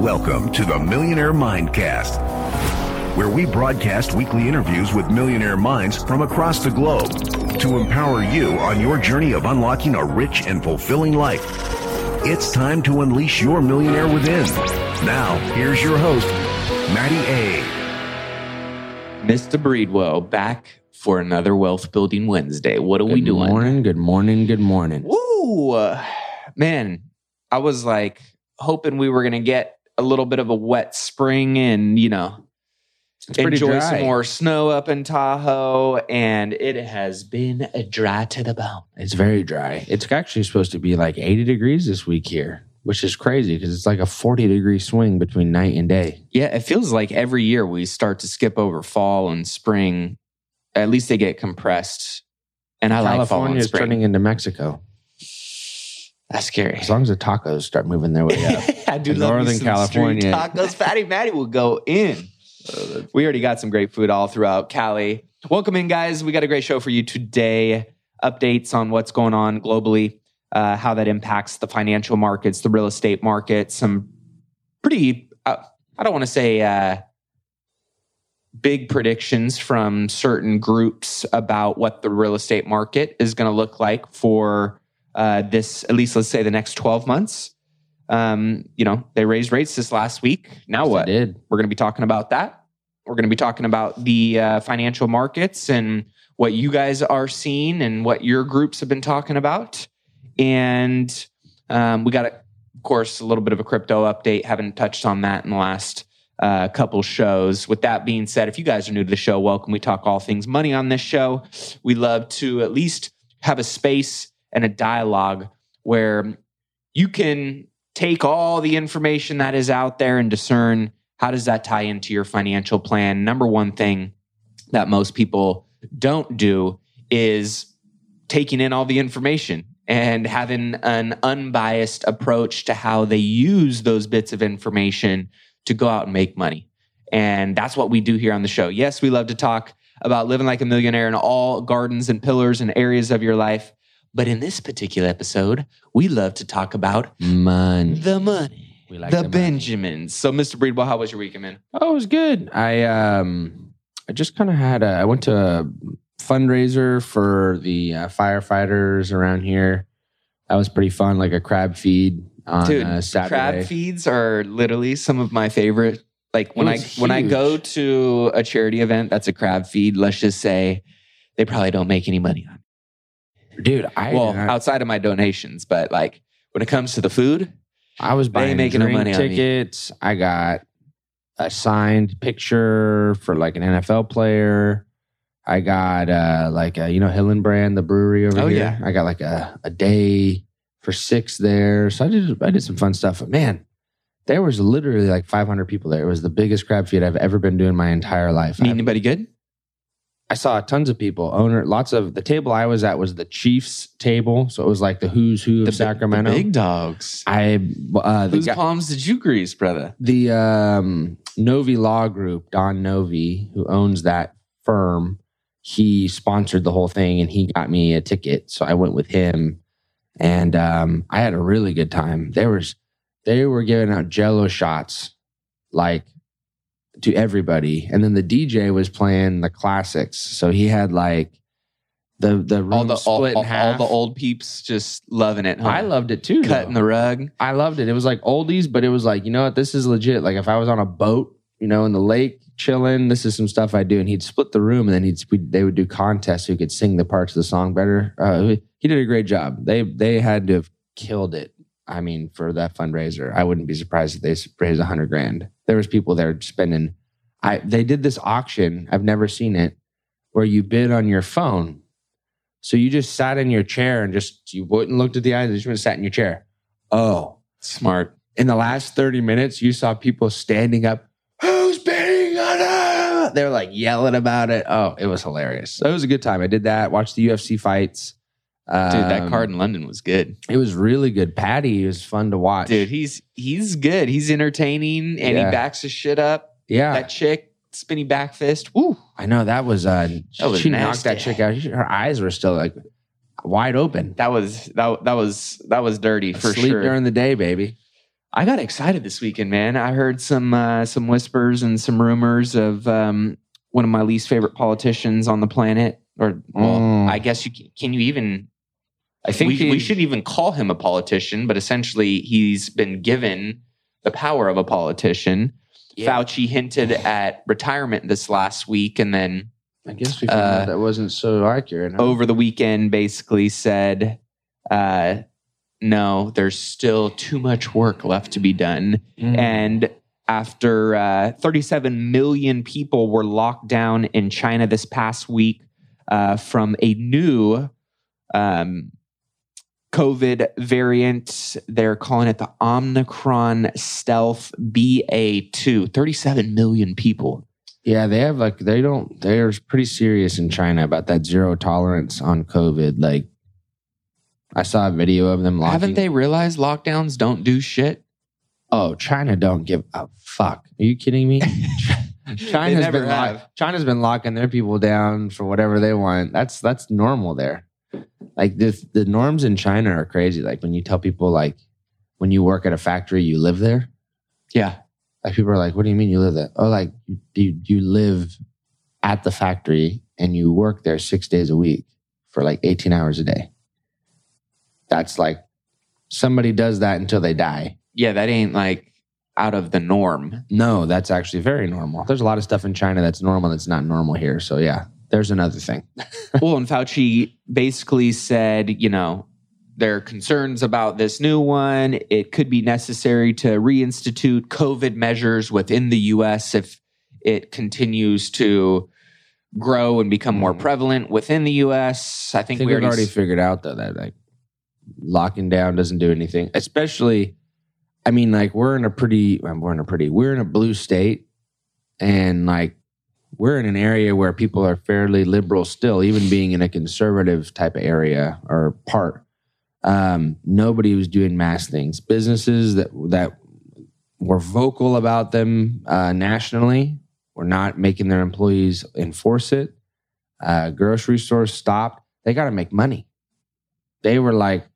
Welcome to the Millionaire Mindcast where we broadcast weekly interviews with millionaire minds from across the globe to empower you on your journey of unlocking a rich and fulfilling life. It's time to unleash your millionaire within. Now, here's your host, Matty A. Mr. Breedwell back for another Wealth Building Wednesday. What are good we doing? Good morning, good morning, good morning. Woo! Man, I was like hoping we were going to get a little bit of a wet spring and, you know, enjoy dry. some more snow up in Tahoe, and it has been dry to the bone. It's very dry. It's actually supposed to be like 80 degrees this week here, which is crazy because it's like a 40 degree swing between night and day. Yeah, it feels like every year we start to skip over fall and spring. At least they get compressed, and I California like fall and is spring. turning into Mexico. That's scary. As long as the tacos start moving their way up. I do love Northern California. tacos. Fatty Matty will go in. we already got some great food all throughout Cali. Welcome in, guys. We got a great show for you today. Updates on what's going on globally, uh, how that impacts the financial markets, the real estate market. Some pretty, uh, I don't want to say uh, big predictions from certain groups about what the real estate market is going to look like for uh, this, at least let's say the next 12 months. Um, you know, they raised rates this last week. Now Yes, what? did. We're going to be talking about that. We're going to be talking about the uh, financial markets and what you guys are seeing and what your groups have been talking about. And um, we got, a, of course, a little bit of a crypto update. Haven't touched on that in the last uh, couple shows. With that being said, if you guys are new to the show, welcome. We talk all things money on this show. We love to at least have a space and a dialogue where you can take all the information that is out there and discern how does that tie into your financial plan. Number one thing that most people don't do is taking in all the information and having an unbiased approach to how they use those bits of information to go out and make money. And that's what we do here on the show. Yes, we love to talk about living like a millionaire in all gardens and pillars and areas of your life. But in this particular episode, we love to talk about Money. the money. We like the, the money. Benjamins. So, Mr. Breedwell, how was your weekend, man? Oh, it was good. I um, I just kind of had a. I went to a fundraiser for the uh, firefighters around here. That was pretty fun, like a crab feed on Dude, uh, Saturday. crab feeds are literally some of my favorite. Like when I was when I go to a charity event that's a crab feed, let's just say they probably don't make any money on it. Dude, I well, I, outside of my donations, but like when it comes to the food, I was buying making no drink money tickets. I got a signed picture for like an NFL player. I got uh like a, you know Hillenbrand, the brewery over Oh, here. yeah. I got like a, a day for six there. So I did I did some fun stuff. But man, there was literally like 500 people there. It was the biggest crab feed I've ever been doing my entire life. Meet anybody good? I saw tons of people, owner, lots of the table I was at was the Chiefs table. So it was like the who's who of The, Sacramento. the big dogs. I, uh, the, Whose guy- palms did you grease, brother? the um, Novi Law Group, Don Novi, who owns that firm, he sponsored the whole thing and he got me a ticket. So I went with him and um, I had a really good time. There was, they were giving out jello shots like to everybody. And then the DJ was playing the classics. So he had like the, the room All the all, split all, in half. all the old peeps just loving it. Huh? I loved it too. cutting though. the rug. I loved it. It was like oldies, but it was like, you know what? This is legit. Like if I was on a boat, you know, in the lake chilling, this is some stuff I do. And he'd split the room and then he'd, we, they would do contests who could sing the parts of the song better. Uh, he did a great job. They, they had to have killed it. I mean, for that fundraiser, I wouldn't be surprised if they raised a hundred grand. There was people there spending, I, they did this auction. I've never seen it where you bid on your phone. So you just sat in your chair and just, you wouldn't looked at the eyes. You just sat in your chair. Oh, Smart. in the last 30 minutes, you saw people standing up. Who's bidding on it? They were like yelling about it. Oh, it was hilarious. So it was a good time. I did that, watched the UFC fights. Dude, that Um, card in London was good. It was really good. Patty was fun to watch. Dude, he's he's good. He's entertaining and Yeah. he backs his shit up. yeah, That chick, spinny back fist. Woo. I know that was. uh That was She knocked that chick out. Her eyes were still like wide open. That was that that was that was dirty for Sleep sure. during the day, baby. I got excited this weekend, man. I heard some uh, some whispers and some rumors of um, one of my least favorite politicians on the planet. Or well, Mm. I guess you can, can you even? I think we, he- we shouldn't even call him a politician, but essentially he's been given the power of a politician. Yeah. Fauci hinted at retirement this last week, and then I guess we found Uh, out that wasn't so accurate. huh? over the weekend basically said, uh, "No, there's still too much work left to be done." Mm. And after uh, 37 million people were locked down in China this past week uh, from a new um, COVID variant, they're calling it the Omicron Stealth BA2. 37 million people. Yeah, they have like they don't they're pretty serious in China about that zero tolerance on COVID. Like I saw a video of them locking Haven't they realized lockdowns don't do shit? Oh, China don't give a fuck. Are you kidding me? China's been lock- China's been locking their people down for whatever they want. That's that's normal there. Like the the norms in China are crazy. Like when you tell people like when you work at a factory, you live there. Yeah. Like people are like, "What do you mean you live there?" Oh, like you you live at the factory and you work there six days a week for like eighteen hours a day. That's like somebody does that until they die. Yeah, that ain't like out of the norm. No, that's actually very normal. There's a lot of stuff in China that's normal that's not normal here. So yeah, there's another thing. well, and Fauci basically said, you know, there are concerns about this new one. It could be necessary to reinstitute COVID measures within the US if it continues to grow and become more Mm. prevalent within the US. I I think, think we we've already, already s- figured out though that like locking down doesn't do anything. Especially, I mean, like we're in a pretty, we're in a pretty, we're in a blue state, and like we're in an area where people are fairly liberal still, even being in a conservative type of area or part. Um, nobody was doing mass things. Businesses that that were vocal about them uh, nationally were not making their employees enforce it. Uh, grocery stores stopped. They got to make money. They were like,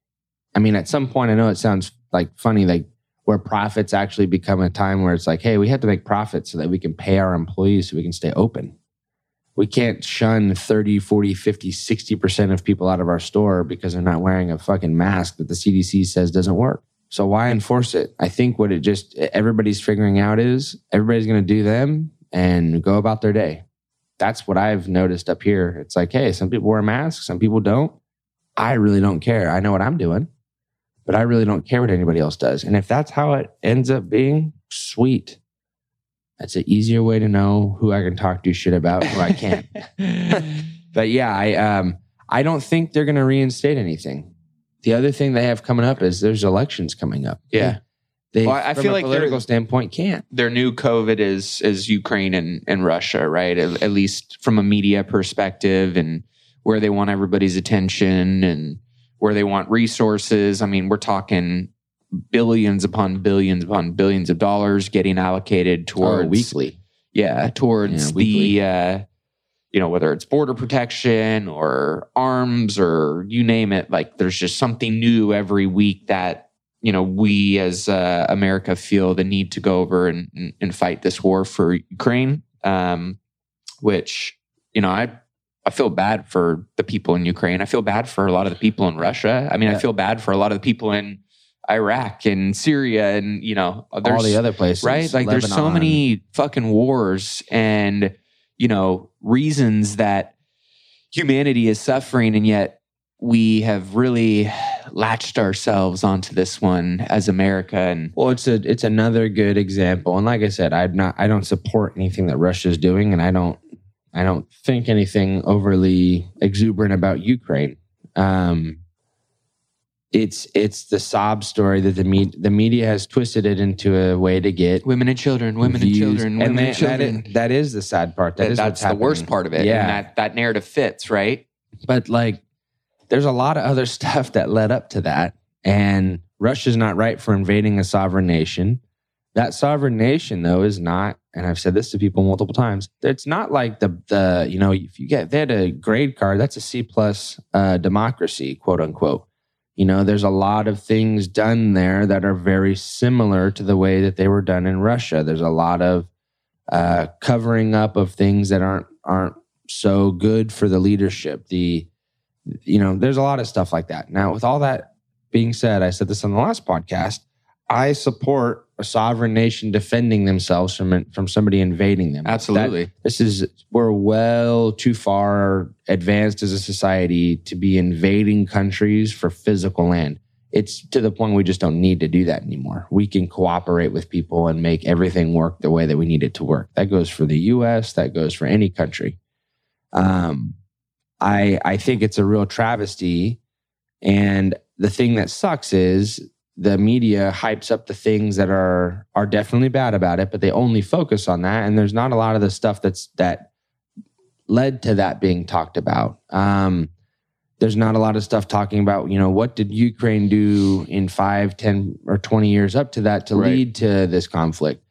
I mean, at some point, I know it sounds like funny, like where profits actually become a time where it's like, hey, we have to make profits so that we can pay our employees so we can stay open. We can't shun 30, 40, 50, 60% of people out of our store because they're not wearing a fucking mask that the CDC says doesn't work. So why enforce it? I think what it just everybody's figuring out is everybody's going to do them and go about their day. That's what I've noticed up here. It's like, hey, some people wear masks, some people don't. I really don't care. I know what I'm doing, but I really don't care what anybody else does. And if that's how it ends up being, sweet. That's an easier way to know who I can talk to shit about, who I can't. But yeah, I um I don't think they're going to reinstate anything. The other thing they have coming up is there's elections coming up. Yeah. They, Well, I- feel like political standpoint, can't. their new COVID is is Ukraine and, and Russia, right? At, at least from a media perspective and where they want everybody's attention and where they want resources. I mean, we're talking billions upon billions upon billions of dollars getting allocated towards Or weekly. yeah, towards Yeah, the uh, you know whether it's border protection or arms or you name it. Like there's just something new every week that you know we as uh, America feel the need to go over and, and, and fight this war for Ukraine. Um, which you know I I feel bad for the people in Ukraine. I feel bad for a lot of the people in Russia. I mean, I feel bad for a lot of the people in Iraq and Syria and you know All the other places. right? Like there's so many fucking wars and you know reasons that humanity is suffering, and yet we have really latched ourselves onto this one as America. And Well, it's a it's another good example. And like I said, I'm not I don't support anything that Russia's doing, and I don't I don't think anything overly exuberant about Ukraine. Um, it's it's the sob story that the me- the media has twisted it into a way to get women and children, women views. and children, women and and, children. That is, that is the sad part. That That- is that's the worst part of it. Yeah, And that, that narrative fits, right? but like there's a lot of other stuff that led up to that and russia's not right for invading a sovereign nation that sovereign nation though is not and i've said this to people multiple times it's not like the the you know if you get they had a grade card that's a c plus uh, democracy quote unquote you know there's a lot of things done there that are very similar to the way that they were done in russia there's a lot of uh, covering up of things that aren't aren't so good for the leadership. The you know, there's a lot of stuff like that. Now, with all that being said, I said this on the last podcast. I support a sovereign nation defending themselves from from somebody invading them. That- Absolutely. this is we're well too far advanced as a society to be invading countries for physical land. It's to the point we just don't need to do that anymore. We can cooperate with people and make everything work the way that we need it to work. That goes for the US, that goes for any country. Um, I I think it's a real travesty. And the thing that sucks is the media hypes up the things that are are definitely bad about it, but they only focus on that. And there's not a lot of the stuff that's that led to that being talked about. Um, there's not a lot of stuff talking about, you know, what did Ukraine do in five, ten, or 20 years up to that to Right. lead to this conflict?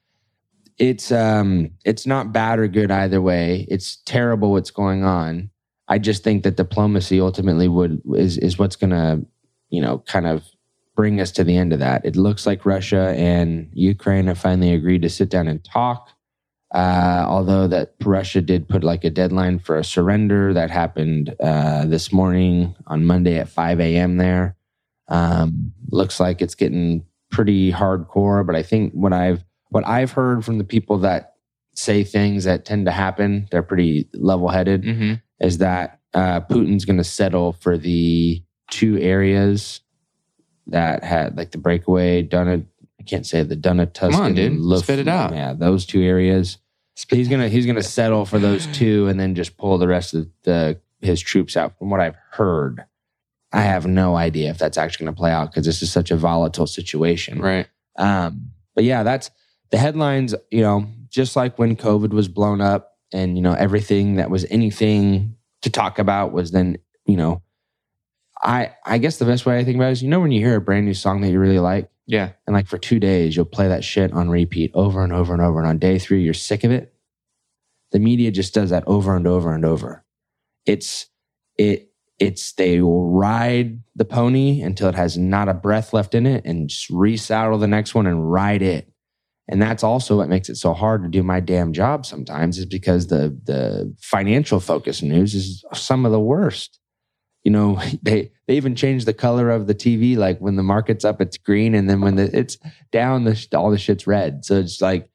It's um it's not bad or good either way. It's terrible what's going on. I just think that diplomacy ultimately would is is what's gonna, you know, kind of bring us to the end of that. It looks like Russia and Ukraine have finally agreed to sit down and talk. Uh, although that Russia did put like a deadline for a surrender that happened uh, this morning on Monday at 5 a.m. there. Um, looks like it's getting pretty hardcore, but I think what I've what I've heard from the people that say things that tend to happen, they're pretty level headed Mm-hmm. is that uh, Putin's going to settle for the two areas that had like the breakaway Donna. I can't say the Donna Tuscan. dude. Spit it out. Yeah, those two areas. He's gonna he's gonna settle for those two and then just pull the rest of the his troops out. From what I've heard, I have no idea if that's actually to play out because this is such a volatile situation. Right. Um, but yeah, that's the headlines, you know, just like when COVID was blown up and, you know, everything that was anything to talk about was then, you know, I I guess the best way I think about it is, you know, when you hear a brand new song that you really like, Yeah. and like for two days you'll play that shit on repeat over and over and over, and on day three you're sick of it. The media just does that over and over and over. It's it it's they will ride the pony until it has not a breath left in it and just resaddle the next one and ride it. And that's also what makes it so hard to do my damn job sometimes is because the the financial focus news is some of the worst. You know, they they even change the color of the TV. Like when the market's up, it's green, and then when the, it's down, the all the shit's red. So it's like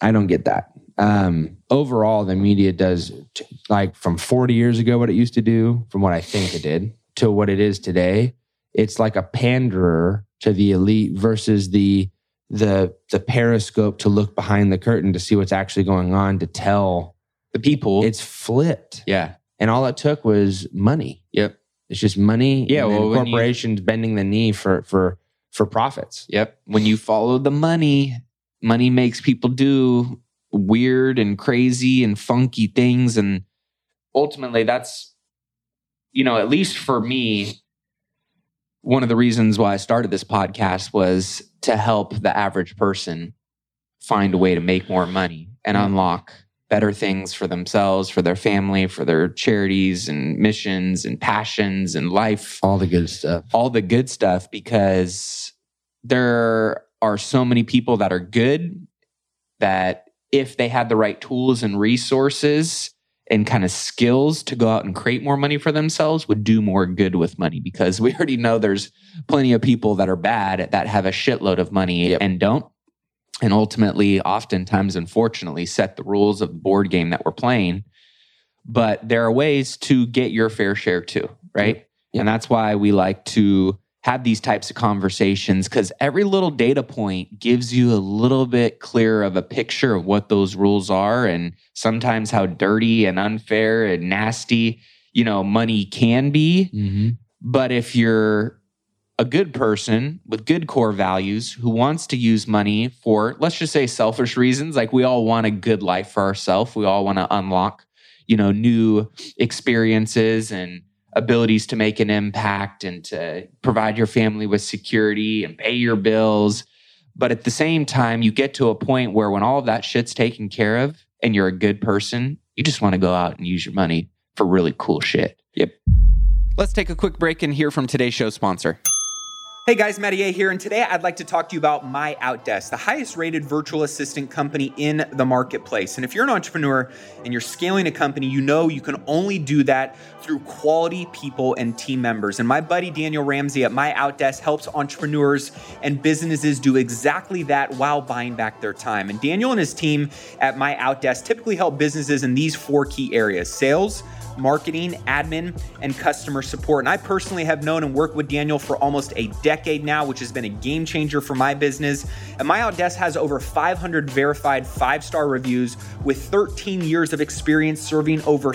I don't get that. Um, overall, the media does t- like from 40 years ago what it used to do, from what I think it did, to what it is today. It's like a panderer to the elite versus the the the periscope to look behind the curtain to see what's actually going on to tell The people. it's flipped yeah. And all it took was money Yep. it's just money Yeah, and well, when you- corporations bending the knee for for for profits. Yep. When you follow the money, money makes people do weird and crazy and funky things. And ultimately, that's, you know, at least for me, one of the reasons why I started this podcast was to help the average person find a way to make more money and Mm. unlock better things for themselves, for their family, for their charities and missions and passions and life All the good stuff. all the good stuff because there are so many people that are good that if they had the right tools and resources and kind of skills to go out and create more money for themselves would do more good with money because we already know there's plenty of people that are bad that have a shitload of money Yep. and don't and ultimately oftentimes unfortunately set the rules of the board game that we're playing but there are ways to get your fair share too right Yep. and that's why we like to have these types of conversations because every little data point gives you a little bit clearer of a picture of what those rules are and sometimes how dirty and unfair and nasty you know money can be Mm-hmm. but if you're a good person with good core values who wants to use money for, let's just say, selfish reasons, like we all want a good life for ourselves, we all want to unlock, you know, new experiences and abilities to make an impact and to provide your family with security and pay your bills. But at the same time, you get to a point where when all of that shit's taken care of and you're a good person, you just want to go out and use your money for really cool shit. Yep. Let's take a quick break and hear from today's show sponsor. Hey guys, Matty A here, and today I'd like to talk to you about MyOutDesk, the highest rated virtual assistant company in the marketplace. And if you're an entrepreneur and you're scaling a company, you know you can only do that through quality people and team members. And my buddy Daniel Ramsey at MyOutDesk helps entrepreneurs and businesses do exactly that while buying back their time. And Daniel and his team at MyOutDesk typically help businesses in these four key areas sales, marketing, admin, and customer support. And I personally have known and worked with Daniel for almost a decade now, which has been a game changer for my business. And MyOutDesk has over 500 verified five star reviews with 13 years of experience serving over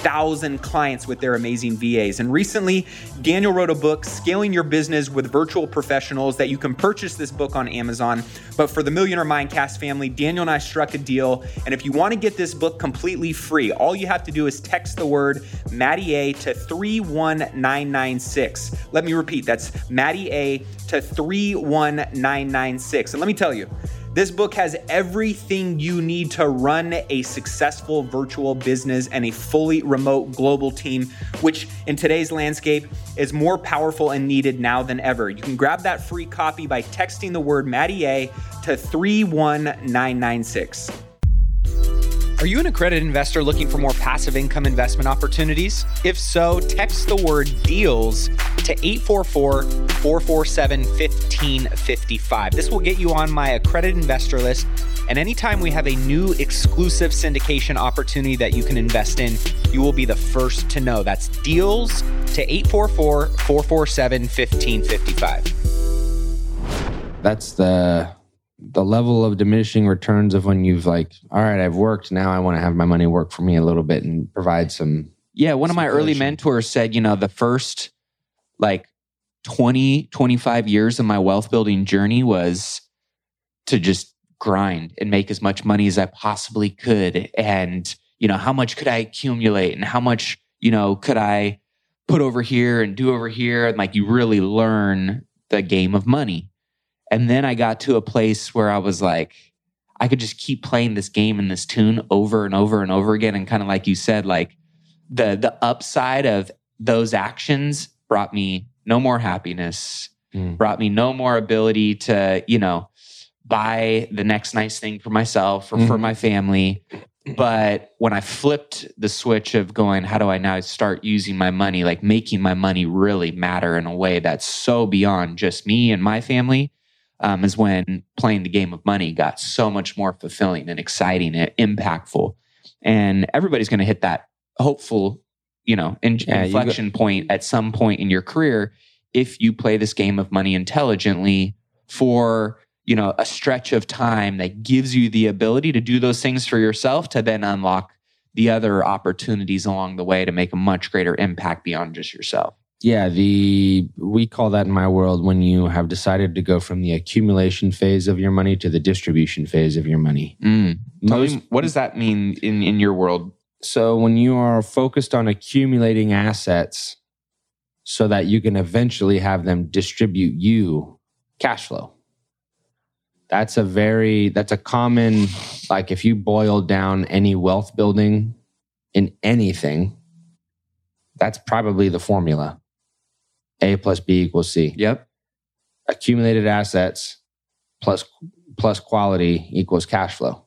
6,000 clients with their amazing VAs. And recently, Daniel wrote a book, Scaling Your Business with Virtual Professionals, that you can purchase this book on Amazon. But for the Millionaire Mindcast family, Daniel and I struck a deal. And if you want to get this book completely free, all you have to do is text the word Matty A to 31996. Let me repeat that's Matty A to 31996. And let me tell you, this book has everything you need to run a successful virtual business and a fully remote global team, which in today's landscape is more powerful and needed now than ever. You can grab that free copy by texting the word Matty A to 31996. Are you an accredited investor looking for more passive income investment opportunities? If so, text the word deals to 844 447 1555. This will get you on my accredited investor list. And anytime we have a new exclusive syndication opportunity that you can invest in, you will be the first to know. That's deals to 844 447 1555. That's the the level of diminishing returns of when you've like, all right, I've worked. Now I want to have my money work for me a little bit and provide some. Yeah, one of my early mentors said, you know, the first like 20, 25 years of my wealth building journey was to just grind and make as much money as I possibly could. And, you know, how much could I accumulate and how much, you know, could I put over here and do over here? And like you really learn the game of money. And then I got to a place where I was like, I could just keep playing this game and this tune over and over and over again. And kind of like you said, like the the upside of those actions brought me no more happiness, Mm. brought me no more ability to, you know, buy the next nice thing for myself or for Mhm. my family. But when I flipped the switch of going, how do I now start using my money, like making my money really matter in a way that's so beyond just me and my family, um, is when playing the game of money got so much more fulfilling and exciting and impactful. And everybody's going to hit that hopeful, you know, in- Yeah, you go- inflection point at some point in your career if you play this game of money intelligently for you know a stretch of time that gives you the ability to do those things for yourself to then unlock the other opportunities along the way to make a much greater impact beyond just yourself Yeah, the we call that in my world when you have decided to go from the accumulation phase of your money to the distribution phase of your money. Mm. Most- me, what does that mean in, in your world? So when you are focused on accumulating assets so that you can eventually have them distribute you cash flow. That's a very that's a common like if you boil down any wealth building in anything that's probably the formula. A plus B equals C. Yep. Accumulated assets plus plus quality equals cash flow.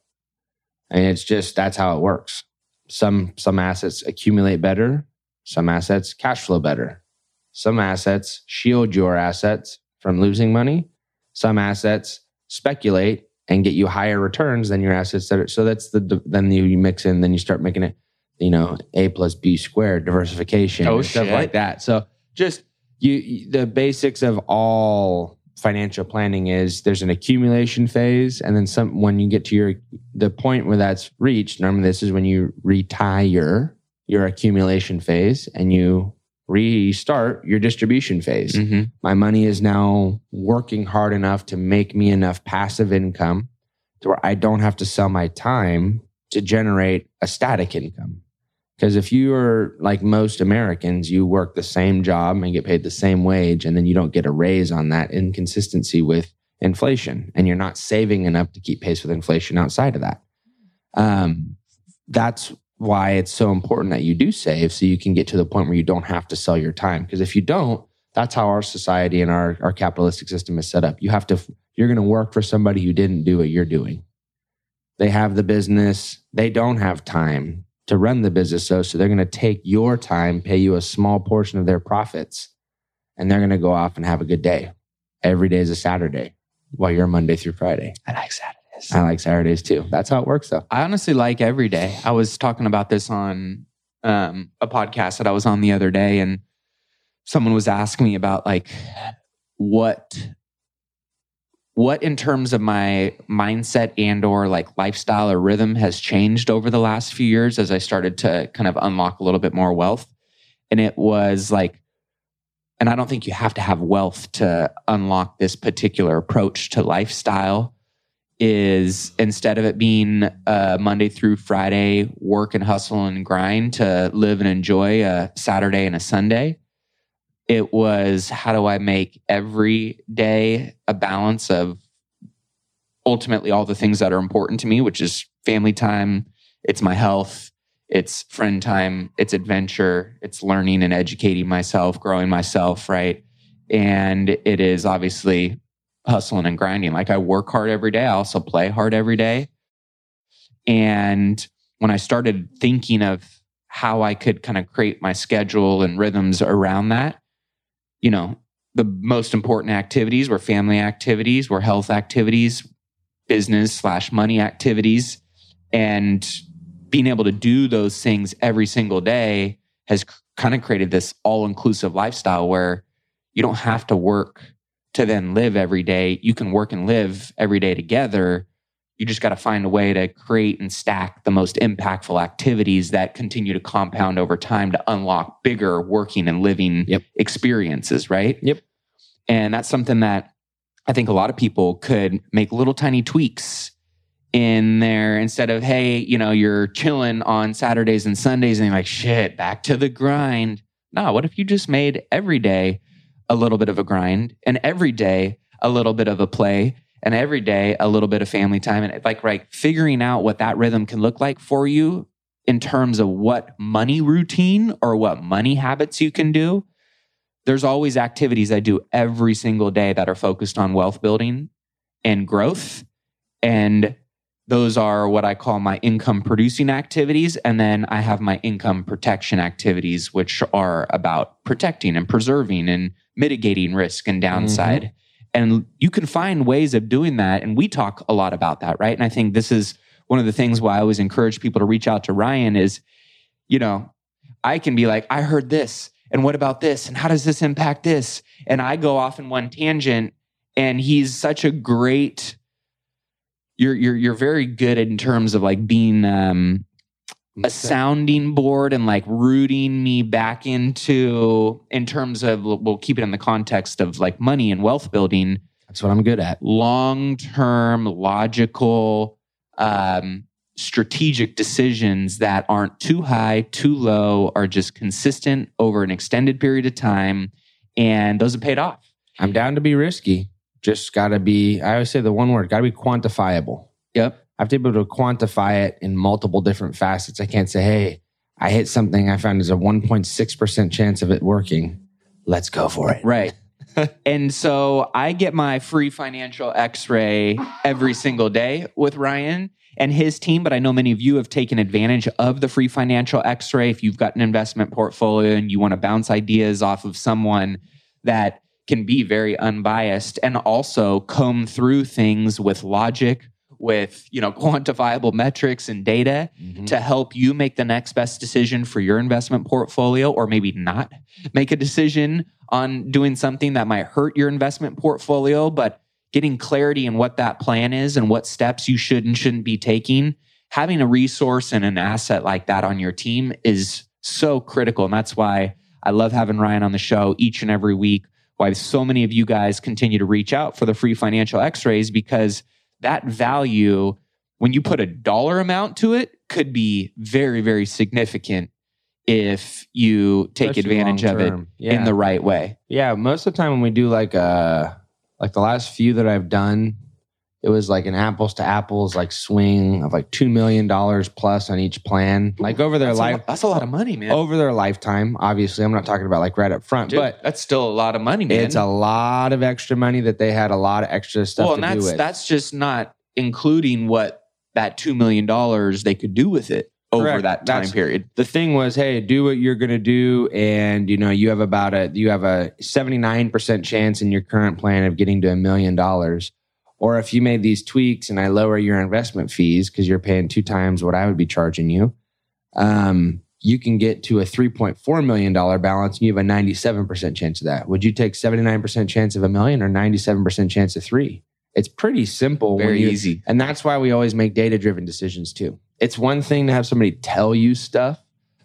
And it's just that's how it works some some assets accumulate better some assets cash flow better some assets shield your assets from losing money some assets speculate and get you higher returns than your assets that are so that's the then you, mix in then you start making it you know a plus b squared diversification Oh, and stuff like that so just you- the basics of all financial planning is there's an accumulation phase and then some when you get to your the point where that's reached normally this is when you retire your accumulation phase and you restart your distribution phase Mm-hmm. my money is now working hard enough to make me enough passive income to where I don't have to sell my time to generate a static income. Because if you are like most Americans, you work the same job and get paid the same wage, and then you don't get a raise on that inconsistency with inflation, and you're not saving enough to keep pace with inflation outside of that. Um, that's why it's so important that you do save so you can get to the point where you don't have to sell your time. Because if you don't, that's how our society and our, our capitalistic system is set up. You have to, you're going to work for somebody who didn't do what you're doing. They have the business, they don't have time to run the business. So, so they're going to take your time, pay you a small portion of their profits, and they're going to go off and have a good day. Every day is a Saturday while you're Monday through Friday. I like Saturdays. I like Saturdays too. That's how it works though. I honestly like every day. I was talking about this on um, a podcast that I was on the other day, and someone was asking me about like what what in terms of my mindset and or like lifestyle or rhythm has changed over the last few years as I started to kind of unlock a little bit more wealth. And it was like, and I don't think you have to have wealth to unlock this particular approach to lifestyle is instead of it being uh, Monday through Friday work and hustle and grind to live and enjoy a Saturday and a Sunday, it was how do I make every day a balance of ultimately all the things that are important to me, which is family time, it's my health, it's friend time, it's adventure, it's learning and educating myself, growing myself, right? And it is obviously hustling and grinding. Like I work hard every day. I also play hard every day. And when I started thinking of how I could kind of create my schedule and rhythms around that, you know, the most important activities were family activities, were health activities, business slash money activities. And being able to do those things every single day has kind of created this all inclusive lifestyle where you don't have to work to then live every day. You can work and live every day together. You just got to find a way to create and stack the most impactful activities that continue to compound over time to unlock bigger working and living Yep. experiences, right? Yep. And that's something that I think a lot of people could make little tiny tweaks in there instead of, hey, you know, you're chilling on Saturdays and Sundays and you're like, shit, back to the grind. No, what if you just made every day a little bit of a grind and every day a little bit of a play and every day a little bit of family time and like right figuring out what that rhythm can look like for you in terms of what money routine or what money habits you can do there's always activities i do every single day that are focused on wealth building and growth and those are what I call my income producing activities. And then I have my income protection activities, which are about protecting and preserving and mitigating risk and mm-hmm. downside. And you can find ways of doing that. And we talk a lot about that, right? And I think this is one of the things why I always encourage people to reach out to Ryan is, you know, I can be like, I heard this. And what about this? And how does this impact this? And I go off in one tangent. And he's such a great you're you're you're very good in terms of like being um a sounding board and like rooting me back into in terms of we'll keep it in the context of like money and wealth building That's what I'm good at. long-term logical um strategic decisions that aren't too high too low are just consistent over an extended period of time and those have paid off I'm down to be risky. Just got to be, I always say the one word, got to be quantifiable. yep have to be able to quantify it in multiple different facets. I can't say, hey, I hit something I found there's a 1.6% chance of it working. Let's go for it. Right. and so I get my free financial x ray every single day with Ryan and his team. But I know many of you have taken advantage of the free financial x ray. If you've got an investment portfolio and you want to bounce ideas off of someone that can be very unbiased and also comb through things with logic with you know quantifiable metrics and data Mhm. to help you make the next best decision for your investment portfolio or maybe not make a decision on doing something that might hurt your investment portfolio but getting clarity in what that plan is and what steps you should and shouldn't be taking having a resource and an asset like that on your team is so critical and that's why i love having ryan on the show each and every week why so many of you guys continue to reach out for the free financial x-rays because that value when you put a dollar amount to it could be very very significant if you take Especially advantage of it. Yeah. in the right way Yeah, most of the time when we do like uh like the last few that I've done, it was like an apples to apples like swing of like two million dollars plus on each plan. Like over their that's, life a, that's a lot of money man over their lifetime. Obviously, I'm not talking about like right up front, Dude, but that's still a lot of money man it's a lot of extra money that they had a lot of extra stuff well to and do that's that's just not including what that $2 million they could do with it over Correct. that time That's- period the thing was, hey, do what you're gonna do, and you know you have about a you have a 79 percent chance in your current plan of getting to a million dollars. Or if you made these tweaks and I lower your investment fees because you're paying two times what I would be charging you, um, you can get to a 3.4 million dollar balance, and you have a 97 percent chance of that. Would you take 79 percent chance of a million or 97 percent chance of three? It's pretty simple. very you- easy and that's why we always make data driven decisions too. It's one thing to have somebody tell you stuff,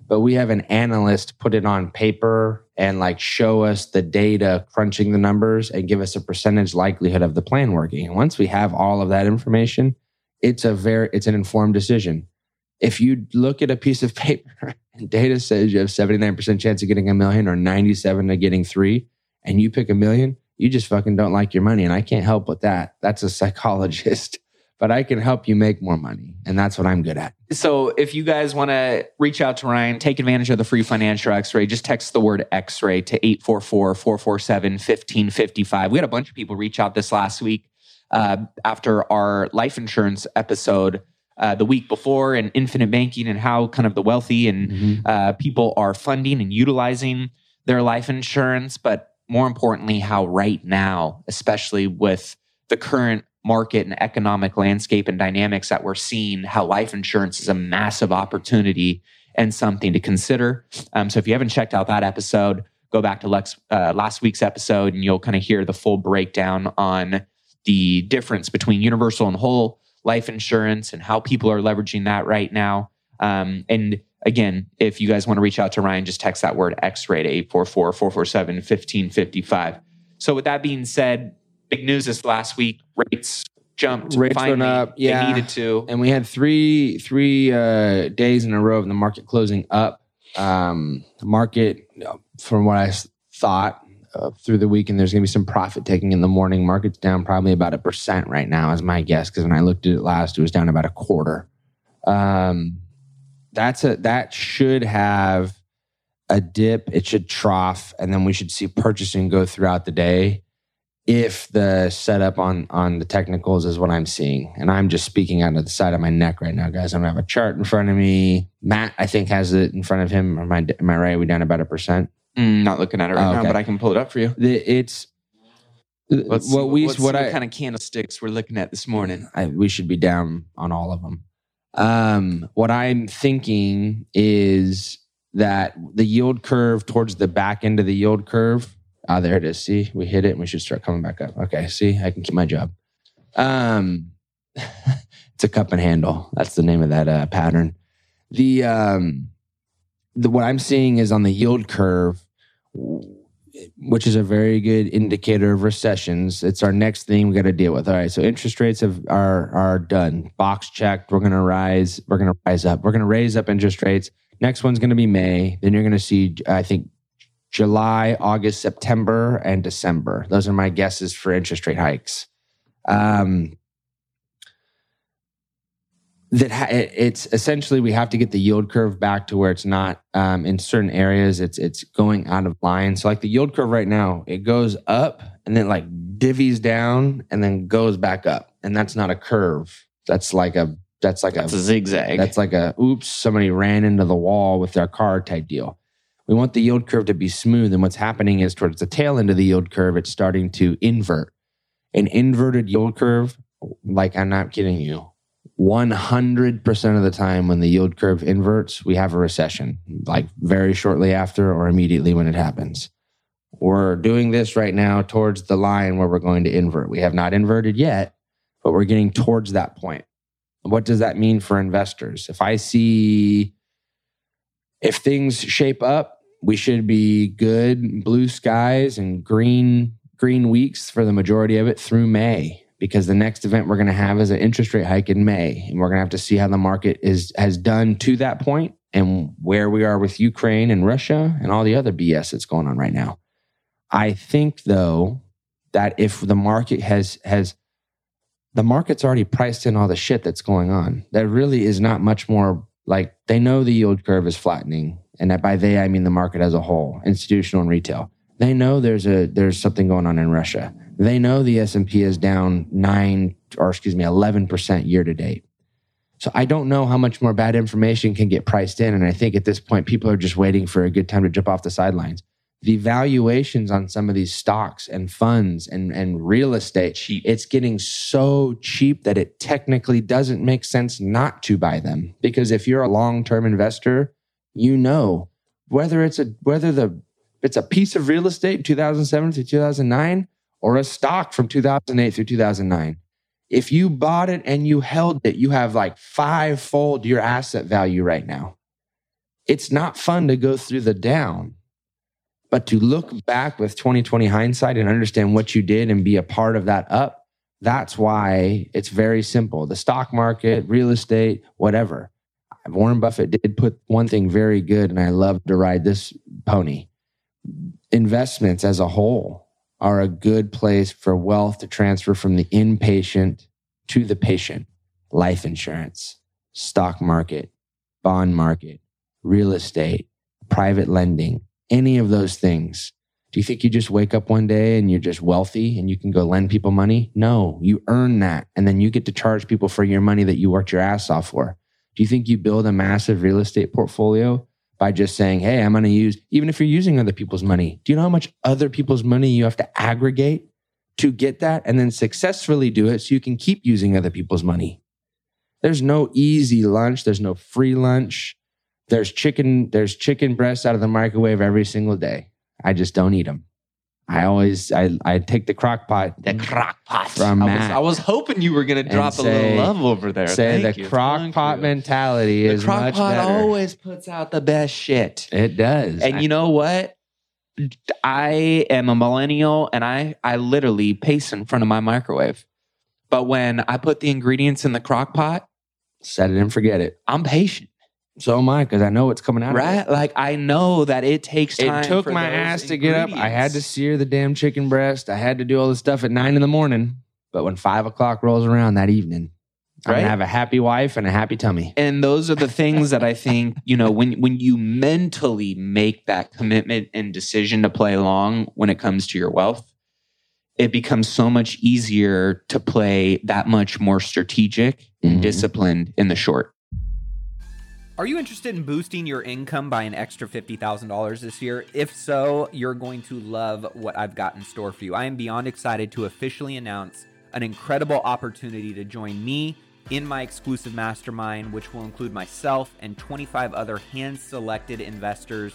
but we have an analyst put it on paper and like show us the data, crunching the numbers and give us a percentage likelihood of the plan working. And once we have all of that information, it's a very it's an informed decision. If you look at a piece of paper and data says you have 79% chance of getting a million or 97 of getting 3 and you pick a million, you just fucking don't like your money and I can't help with that. That's a psychologist but I can help you make more money. And that's what I'm good at. So if you guys want to reach out to Ryan, take advantage of the free financial x-ray, just text the word x-ray to 844-447-1555. We had a bunch of people reach out this last week uh, after our life insurance episode uh, the week before and infinite banking and how kind of the wealthy and uh, people are funding and utilizing their life insurance, but more importantly, how right now, especially with the current market and economic landscape and dynamics that we're seeing, how life insurance is a massive opportunity and something to consider. Um, so if you haven't checked out that episode, go back to Lex, uh, last week's episode and you'll kind of hear the full breakdown on the difference between universal and whole life insurance and how people are leveraging that right now. Um, and again, if you guys want to reach out to Ryan, just text that word X-ray to 844 447 1555. So, with that being said, big news this last week rates jumped. Rates went finally. up, yeah. They needed to. And we had three three uh, days in a row of the market closing up. Um, the market, from what I thought uh, through the week, and there's going to be some profit taking in the morning. Market's down probably about a percent right now, is my guess. Because when I looked at it last, it was down about a quarter. Um, that's a that should have a dip. It should trough, and then we should see purchasing go throughout the day if the setup on on the technicals is what I'm seeing, and I'm just speaking out of the side of my neck right now, guys. I don't have a chart in front of me. Matt, I think, has it in front of him. Am I am I right? Are we down about a percent? Mm, not looking at it right Oh, now, but I can pull it up for you. It's Let's see what we what see I kind of candlesticks we're looking at this morning. I, we should be down on all of them. Um, what I'm thinking is that the yield curve towards the back end of the yield curve. Ah, there it is. See, we hit it and we should start coming back up. Okay, see, I can keep my job. Um, it's a cup and handle. That's the name of that uh, pattern. The um, the what I'm seeing is on the yield curve, which is a very good indicator of recessions. It's our next thing we got to deal with. All right, so interest rates have, are are done. Box checked. We're gonna rise. We're gonna rise up. We're gonna raise up interest rates. Next one's gonna be May. Then you're gonna see, I think, July, August, September, and December. Those are my guesses for interest rate hikes. Um, that ha- it's essentially we have to get the yield curve back to where it's not um, in certain areas it's it's going out of line so like the yield curve right now it goes up and then like divvies down and then goes back up and that's not a curve that's like a that's like That's a a zigzag. that's like a oops somebody ran into the wall with their car type deal we want the yield curve to be smooth and what's happening is towards the tail end of the yield curve it's starting to invert an inverted yield curve like i'm not kidding you 100% of the time when the yield curve inverts, we have a recession, like very shortly after or immediately when it happens. We're doing this right now towards the line where we're going to invert. We have not inverted yet, but we're getting towards that point. What does that mean for investors? If I see, if things shape up, we should be good blue skies and green green weeks for the majority of it through May because the next event we're going to have is an interest rate hike in May, and we're going to have to see how the market is has done to that point and where we are with Ukraine and Russia and all the other BS that's going on right now. I think though that if the market has has the market's already priced in all the shit that's going on. There really is not much more like they know the yield curve is flattening, and by they I mean the market as a whole, institutional and retail. They know there's a there's something going on in Russia. They know the S&P is down 9 or excuse me 11% year to date. So I don't know how much more bad information can get priced in and I think at this point people are just waiting for a good time to jump off the sidelines. The valuations on some of these stocks and funds and and real estate Cheap. it's getting so cheap that it technically doesn't make sense not to buy them because if you're a long-term investor, you know whether it's a whether the it's a piece of real estate 2007 to 2009 or a stock from 2008 through 2009. If you bought it and you held it, you have like five fold your asset value right now. It's not fun to go through the down, but to look back with 2020 hindsight and understand what you did and be a part of that up, that's why it's very simple. The stock market, real estate, whatever. Warren Buffett did put one thing very good, and I love to ride this pony. Investments as a whole are a good place for wealth to transfer from the inpatient to the patient. Life insurance, stock market, bond market, real estate, private lending, any of those things. Do you think you just wake up one day and you're just wealthy and you can go lend people money? No, you earn that. And then you get to charge people for your money that you worked your ass off for. Do you think you build a massive real estate portfolio by just saying, hey, I'm going to use, even if you're using other people's money, do you know how much other people's money you have to aggregate to get that and then successfully do it so you can keep using other people's money? There's no easy lunch. There's no free lunch. There's chicken, there's chicken breasts out of the microwave every single day. I just don't eat them. I always, I, I take the crock pot. the crock pot. From I was, Matt. I was hoping you were going to And drop a little love over there. Say Thank the you. crock Thank pot you. mentality The is crock much pot better. always puts out the best shit. it does. And you know what? I am a millennial and I, I literally pace in front of my microwave. But when I put the ingredients in the crock pot, set it and forget it. I'm patient, So am I because I know what's coming out. right? Like I know that it takes time. It took my ass to get up. I had to sear the damn chicken breast. I had to do all this stuff at nine in the morning. But when five o'clock rolls around that evening, I'm gonna have a happy wife and a happy tummy. and those are the things that I think you know when when you mentally make that commitment and decision to play along when it comes to your wealth, it becomes so much easier to play that much more strategic and Mhm. disciplined in the short. Are you interested in boosting your income by an extra $50,000 this year? If so, you're going to love what I've got in store for you. I am beyond excited to officially announce an incredible opportunity to join me in my exclusive mastermind, which will include myself and 25 other hand selected investors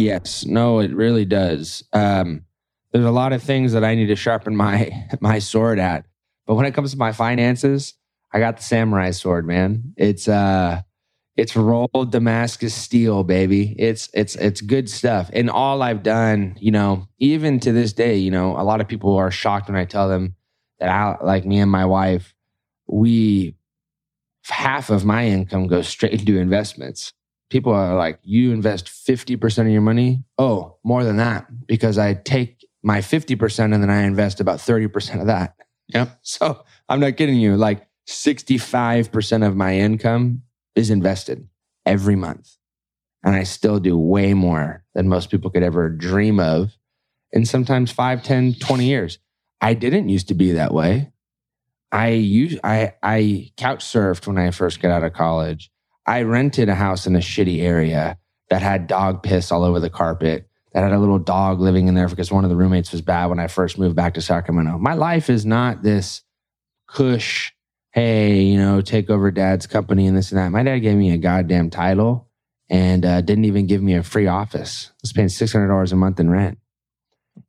Yes, no, it really does. Um, there's a lot of things that I need to sharpen my my sword at, but when it comes to my finances, I got the samurai sword, man. It's uh, it's rolled Damascus steel, baby. It's it's it's good stuff. And all I've done, you know, even to this day, you know, a lot of people are shocked when I tell them that I like me and my wife, we half of my income goes straight into investments people are like, you invest 50% of your money? Oh, more than that, because I take my 50% and then I invest about 30% of that. Yep. So I'm not kidding you. Like 65% of my income is invested every month. And I still do way more than most people could ever dream of in sometimes 5, 10, 20 years. I didn't used to be that way. I used I I couch surfed when I first got out of college. I rented a house in a shitty area that had dog piss all over the carpet, that had a little dog living in there because one of the roommates was bad when I first moved back to Sacramento. My life is not this cush, hey, you know, take over dad's company and this and that. My dad gave me a goddamn title and uh, didn't even give me a free office. I was paying $600 a month in rent.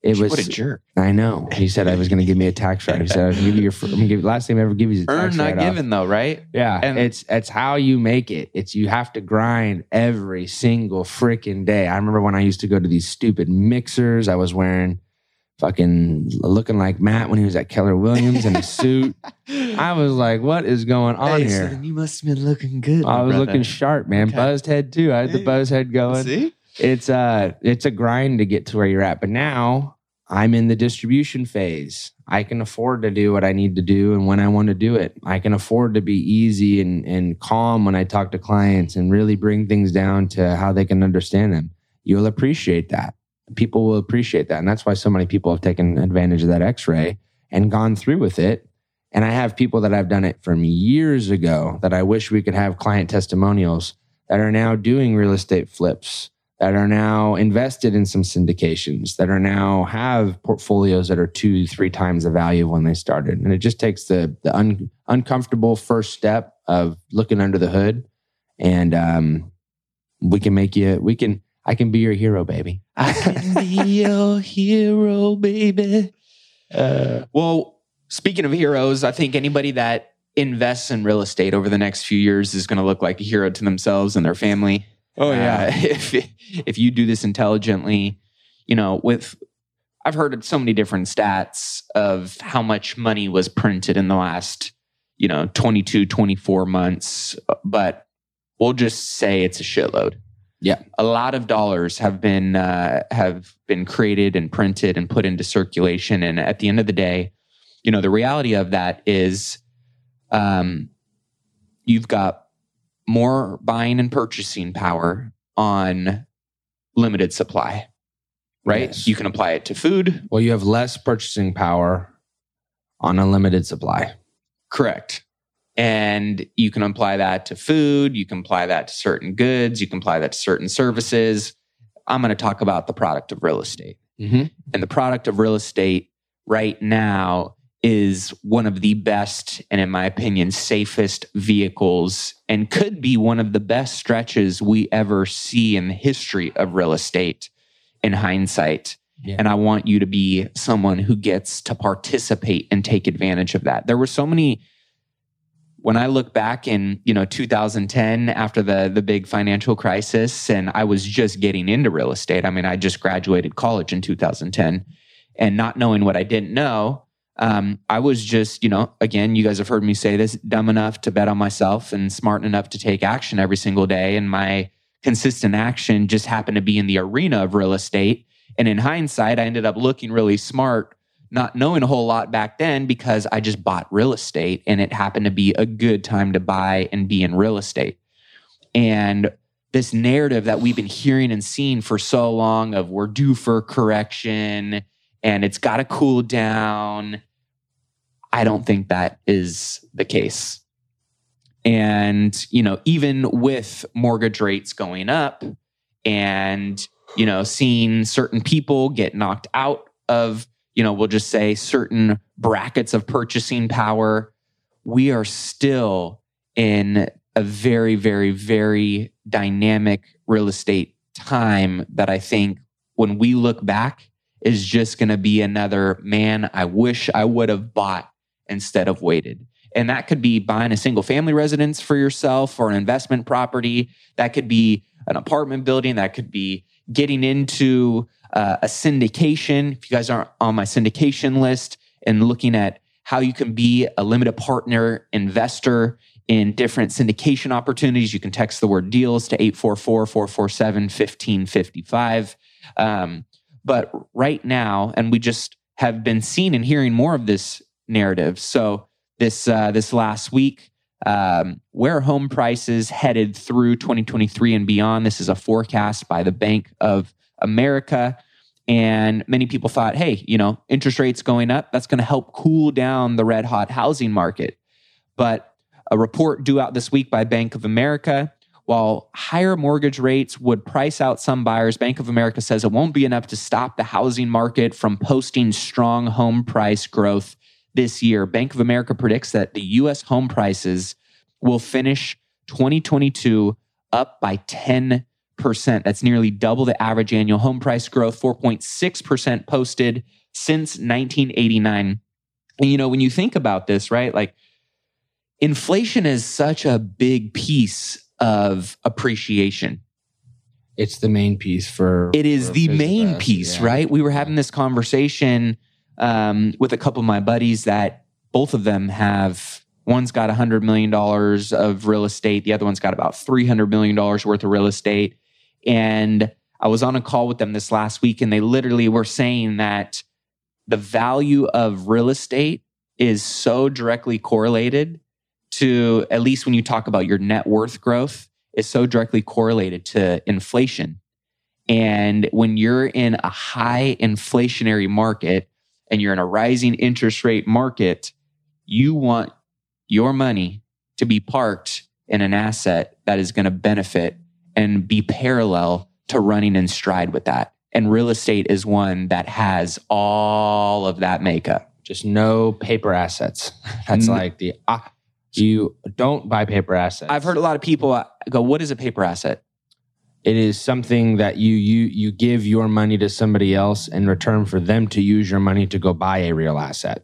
It was what a jerk. I know. He said I was going to give me a tax write. He said I was going to give you your. I'm give last time I ever give you. A Earn, not given, though, right? Yeah, And- it's it's how you make it. It's you have to grind every single freaking day. I remember when I used to go to these stupid mixers. I was wearing fucking looking like Matt when he was at Keller Williams in a suit. I was like, what is going on Hey, here? then you must have been looking good. I was brother. looking sharp, man. Okay. Buzzed head too. I had the Hey. buzz head going See? It's uh it's a grind to get to where you're at but now i'm in the distribution phase. I can afford to do what i need to do and when i want to do it i can afford to be easy and and calm when i talk to clients and really bring things down to how they can understand them. You'll appreciate that. People will appreciate that and that's why so many people have taken advantage of that x-ray and gone through with it. And i have people that i've done it from years ago that i wish we could have client testimonials that are now doing real estate flips that are now invested in some syndications that are now have portfolios that are two three times the value of when they started and it just takes the the un, uncomfortable first step of looking under the hood and um, we can make you we can i can be your hero baby I can be your hero, baby. uh, Well, speaking of heroes, I think anybody that invests in real estate over the next few years is going to look like a hero to themselves and their family. Oh yeah Uh, if if you do this intelligently, you know, with I've heard so many different stats of how much money was printed in the last, you know, 22, 24 months, but we'll just say it's a shitload. Yeah. A lot of dollars have been uh, have been created and printed and put into circulation and at the end of the day, you know, the reality of that is um you've got more buying and purchasing power on limited supply, right? Yes. You can apply it to food. well you have less purchasing power on a limited supply Correct. And you can apply that to food. You can apply that to certain goods. You can apply that to certain services. I'm going to talk about the product of real estate. mm-hmm. And the product of real estate right now is one of the best and in my opinion safest vehicles and could be one of the best stretches we ever see in the history of real estate in hindsight. Yeah. and i want you to be someone who gets to participate and take advantage of that. There were so many when i look back in you know 2010 after the the big financial crisis and i was just getting into real estate. I mean i just graduated college in 2010 and not knowing what i didn't know um, I was just, you know, again, you guys have heard me say this, dumb enough to bet on myself and smart enough to take action every single day. And my consistent action just happened to be in the arena of real estate. And in hindsight, I ended up looking really smart, not knowing a whole lot back then because I just bought real estate and it happened to be a good time to buy and be in real estate. And this narrative that we've been hearing and seeing for so long of we're due for correction and it's got to cool down. I don't think that is the case. And, you know, even with mortgage rates going up and, you know, seeing certain people get knocked out of, you know, we'll just say certain brackets of purchasing power, we are still in a very, very, very dynamic real estate time that I think when we look back is just going to be another man, I wish I would have bought instead of waited. And that could be buying a single family residence for yourself or an investment property. That could be an apartment building. That could be getting into uh, a syndication. If you guys aren't on my syndication list and looking at how you can be a limited partner investor in different syndication opportunities, you can text the word deals to 844 447 1555. But right now, and we just have been seeing and hearing more of this narrative. So this uh, this last week, um, where home prices headed through 2023 and beyond. This is a forecast by the Bank of America. And many people thought, hey, you know, interest rates going up, that's going to help cool down the red hot housing market. But a report due out this week by Bank of America while higher mortgage rates would price out some buyers, Bank of America says it won't be enough to stop the housing market from posting strong home price growth this year. Bank of America predicts that the US home prices will finish 2022 up by 10%. That's nearly double the average annual home price growth, 4.6% posted since 1989. And you know, when you think about this, right? Like inflation is such a big piece of appreciation. It's the main piece for. It is for the main Physics, piece, yeah. right? We were having this conversation um, with a couple of my buddies that both of them have. One's got $100 million of real estate. The other one's got about $300 million worth of real estate. And I was on a call with them this last week, and they literally were saying that the value of real estate is so directly correlated to, at least when you talk about your net worth growth, is so directly correlated to inflation. And when you're in a high inflationary market and you're in a rising interest rate market, you want your money to be parked in an asset that is going to benefit and be parallel to running in stride with that. And real estate is one that has all of that makeup. Just no paper assets. That's like the. ah, you don't buy paper assets. I've heard a lot of people uh, go, What is a paper asset? it is something that you you you give your money to somebody else in return for them to use your money to go buy a real asset.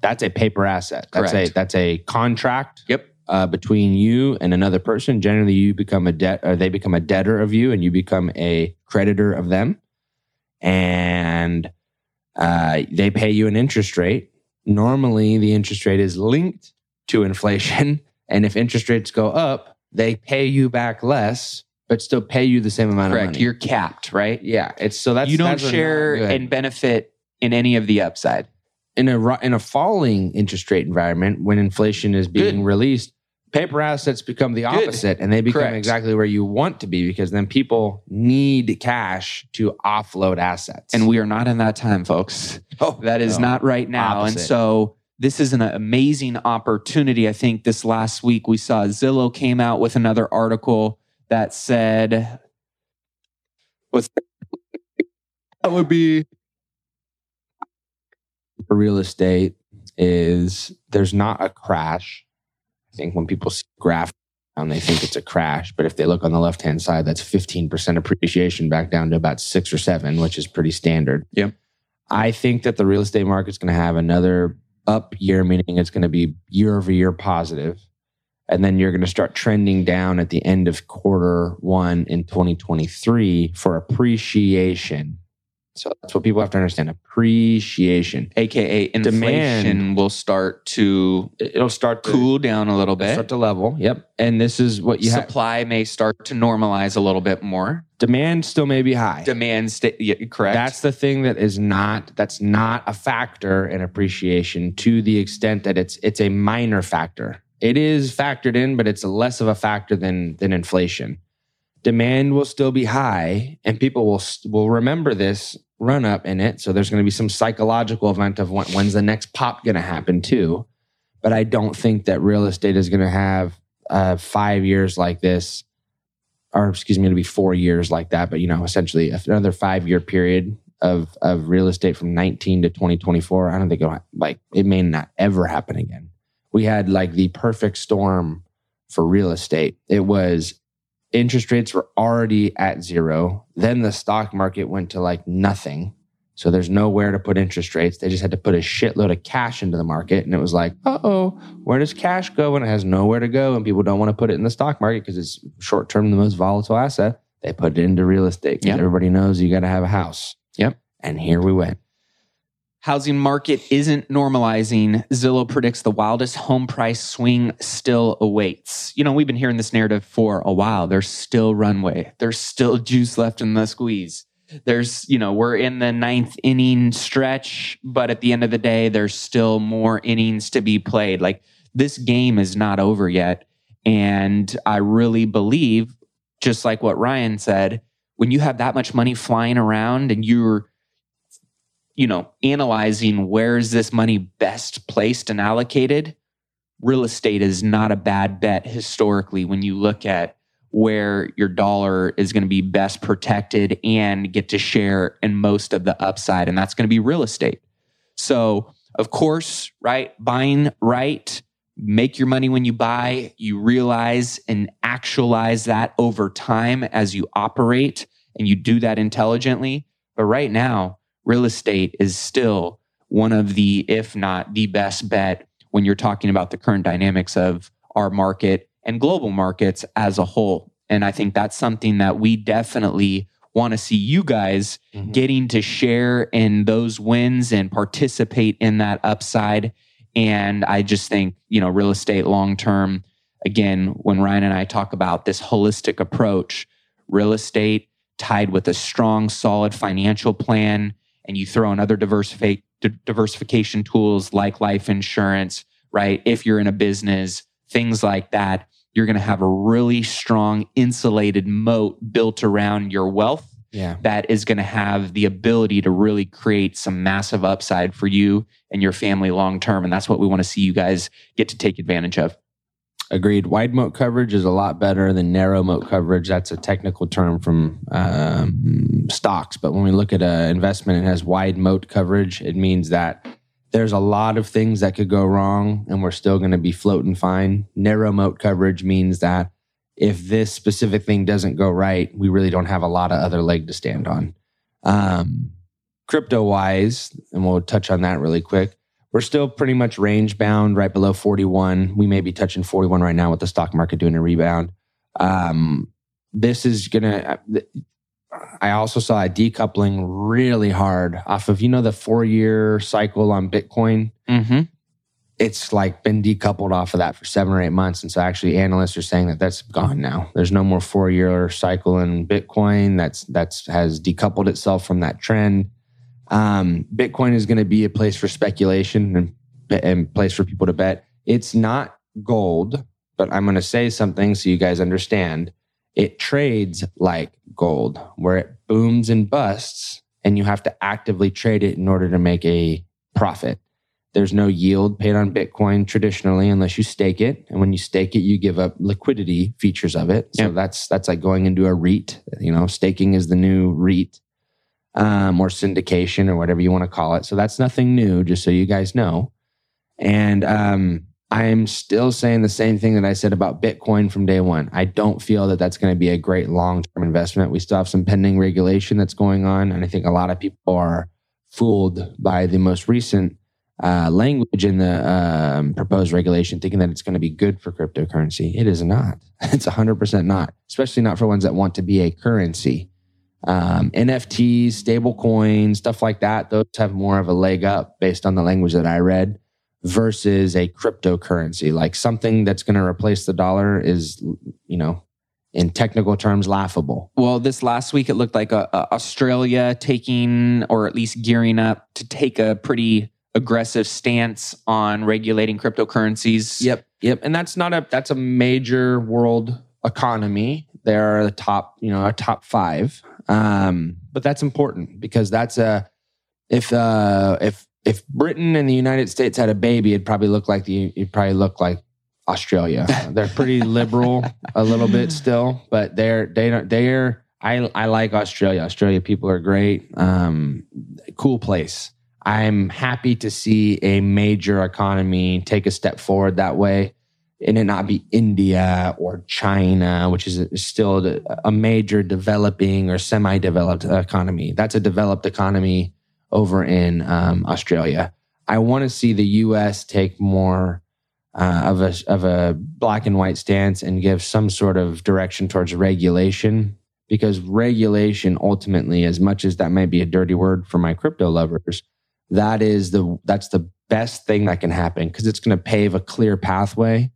That's a paper asset. That's Correct. a that's a contract Yep. uh, between you and another person. Generally, you become a debt, or they become a debtor of you, and you become a creditor of them, and uh, they pay you an interest rate. Normally, the interest rate is linked to inflation, and if interest rates go up, they pay you back less, but still pay you the same amount of money. You're capped, right? yeah, it's so that's you don't that's share and benefit in any of the upside. in a in a falling interest rate environment when inflation is being Good. released paper assets become the Good. opposite and they become Correct. exactly where you want to be because then people need cash to offload assets And we are not in that time, folks. oh, That is no. not right now. And so this is an amazing opportunity. I think this last week we saw Zillow came out with another article that said, what's that would be for real estate is there's not a crash. I think when people see a graph down, they think it's a crash. But if they look on the left hand side, that's 15% appreciation back down to about six or seven, which is pretty standard. Yep. I think that the real estate market's going to have another up year, meaning it's going to be year over year positive. And then you're going to start trending down at the end of quarter one in 2023 for appreciation. So that's what people have to understand appreciation. AKA inflation Demand. will start to It'll start to cool down a little bit. start to level. Yep. And this is what you have. Supply may start to normalize a little bit more. Demand still may be high. Demand, sta- yeah, correct. That's the thing that is not that's not a factor in appreciation to the extent that it's it's a minor factor. It is factored in, but it's less of a factor than than inflation. Demand will still be high, and people will will remember this run up in it. So there's going to be some psychological event of when, when's the next pop going to happen too. But I don't think that real estate is going to have uh, five years like this or excuse me, it'll be four years like that. But you know, essentially another five year period of of real estate from 19 to 2024. I don't think it'll like it may not ever happen again. We had like the perfect storm for real estate. It was interest rates were already at zero. Then the stock market went to like nothing. So there's nowhere to put interest rates. They just had to put a shitload of cash into the market. And it was like, uh oh, where does cash go when it has nowhere to go? And people don't want to put it in the stock market because it's short term the most volatile asset. They put it into real estate because Yep. everybody knows you got to have a house. Yep. And here we went. Housing market isn't normalizing. Zillow predicts the wildest home price swing still awaits. You know, we've been hearing this narrative for a while. There's still runway. There's still juice left in the squeeze. There's, you know, we're in the ninth inning stretch, but at the end of the day, there's still more innings to be played. Like this game is not over yet. And I really believe, just like what Ryan said, when you have that much money flying around and you're you know, analyzing where is this money best placed and allocated, real estate is not a bad bet historically when you look at where your dollar is going to be best protected and get to share in most of the upside. And that's going to be real estate. So, of course, right, buying right, make your money when you buy, you realize and actualize that over time as you operate and you do that intelligently. But right now, real estate is still one of the, if not the best bet when you're talking about the current dynamics of our market and global markets as a whole. And I think that's something that we definitely want to see you guys Mhm. getting to share in those wins and participate in that upside. And I just think, you know, real estate long term, again, when Ryan and I talk about this holistic approach, real estate tied with a strong, solid financial plan, and you throw in other diversifi- di- diversification tools like life insurance, right? If you're in a business, things like that, you're going to have a really strong insulated moat built around your wealth Yeah. that is going to have the ability to really create some massive upside for you and your family long term. And that's what we want to see you guys get to take advantage of. Agreed. Wide moat coverage is a lot better than narrow moat coverage. That's a technical term from um, stocks. But when we look at an investment and has wide moat coverage, it means that there's a lot of things that could go wrong and we're still going to be floating fine. Narrow moat coverage means that if this specific thing doesn't go right, we really don't have a lot of other leg to stand on. Um, crypto wise, and we'll touch on that really quick we're still pretty much range bound right below 41 we may be touching 41 right now with the stock market doing a rebound. Um, this is gonna i also saw a decoupling really hard off of you know the four year cycle on bitcoin? Mm-hmm. it's like been decoupled off of that for seven or eight months and so actually analysts are saying that that's gone now. There's no more four year cycle in bitcoin that's that's has decoupled itself from that trend um, Bitcoin is going to be a place for speculation and and place for people to bet. It's not gold, but I'm going to say something so you guys understand. It trades like gold, where it booms and busts, and you have to actively trade it in order to make a profit. There's no yield paid on Bitcoin traditionally unless you stake it, and when you stake it, you give up liquidity features of it. So Yep. that's that's like going into a REIT. You know, staking is the new REIT um, or syndication or whatever you want to call it. So that's nothing new, just so you guys know. And um, I'm still saying the same thing that I said about Bitcoin from day one. I don't feel that that's going to be a great long term investment. We still have some pending regulation that's going on. And I think a lot of people are fooled by the most recent uh, language in the um, proposed regulation, thinking that it's going to be good for cryptocurrency. It is not. It's 100% not, especially not for ones that want to be a currency. Um, NFTs, stable coins, stuff like that, those have more of a leg up based on the language that I read versus a cryptocurrency. Like something that's going to replace the dollar is, you know, in technical terms, laughable. Well, this last week, it looked like uh, uh, Australia taking, or at least gearing up to take a pretty aggressive stance on regulating cryptocurrencies. Yep, yep, and that's not a that's a major world economy. They're the top, you know, a top five. Um, but that's important because that's a if uh if if Britain and the United States had a baby, it'd probably look like the it'd probably look like Australia. they're pretty liberal a little bit still, but they're they don't they're I I like Australia. Australia people are great. Um, cool place. I'm happy to see a major economy take a step forward that way and it not be India or China, which is still a major developing or semi developed economy. That's a developed economy over in um, Australia. I want to see the US take more uh, of, a, of a black and white stance and give some sort of direction towards regulation because regulation ultimately as much as that might be a dirty word for my crypto lovers that is the that's the best thing that can happen because it's going to pave a clear pathway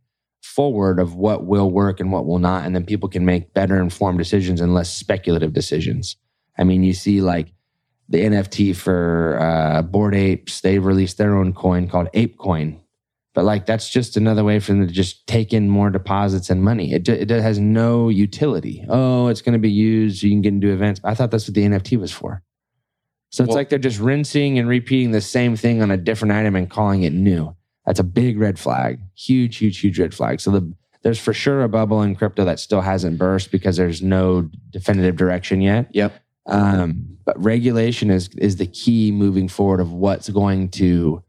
forward of what will work and what will not and then people can make better informed decisions and less speculative decisions. I mean you see like the nft for uh, bored apes they released their own coin called ape coin. But like that's just another way for them to just take in more deposits and money. It, it has no utility. Oh it's going to be used you can get into events. I thought that's what the nft was for. So it's well, like they're just rinsing and repeating the same thing on a different item and calling it new. That's a big red flag. Huge, huge, huge red flag. So the, there's for sure a bubble in crypto that still hasn't burst because there's no definitive direction yet. Yep. Um, but regulation is is the key moving forward of what's going to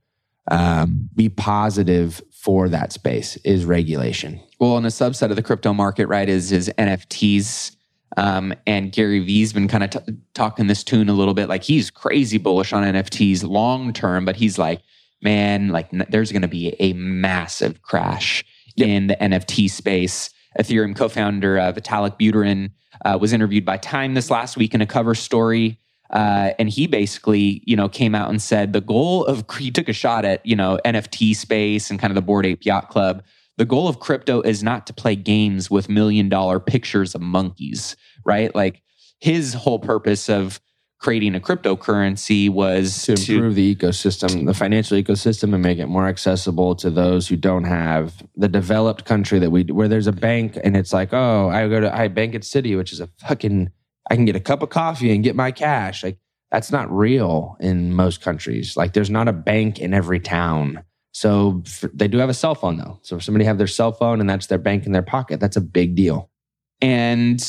um, be positive for that space is regulation. Well, and a subset of the crypto market, right, is is NFTs um, and Gary Vee's been kind of t- talking this tune a little bit. Like he's crazy bullish on NFTs long term, but he's like, man, like there's going to be a massive crash yep. in the NFT space. Ethereum co-founder uh, Vitalik Buterin uh, was interviewed by Time this last week in a cover story. Uh, and he basically, you know, came out and said the goal of he took a shot at you know NFT space and kind of the Bored Ape Yacht Club the goal of crypto is not to play games with million dollar pictures of monkeys, right? Like his whole purpose of creating a cryptocurrency was to improve to, the ecosystem, the financial ecosystem, and make it more accessible to those who don't have the developed country that we where there's a bank and it's like, oh, I go to I bank at Citi, which is a fucking I can get a cup of coffee and get my cash. Like that's not real in most countries. Like there's not a bank in every town. So they do have a cell phone though. So if somebody have their cell phone and that's their bank in their pocket, that's a big deal. And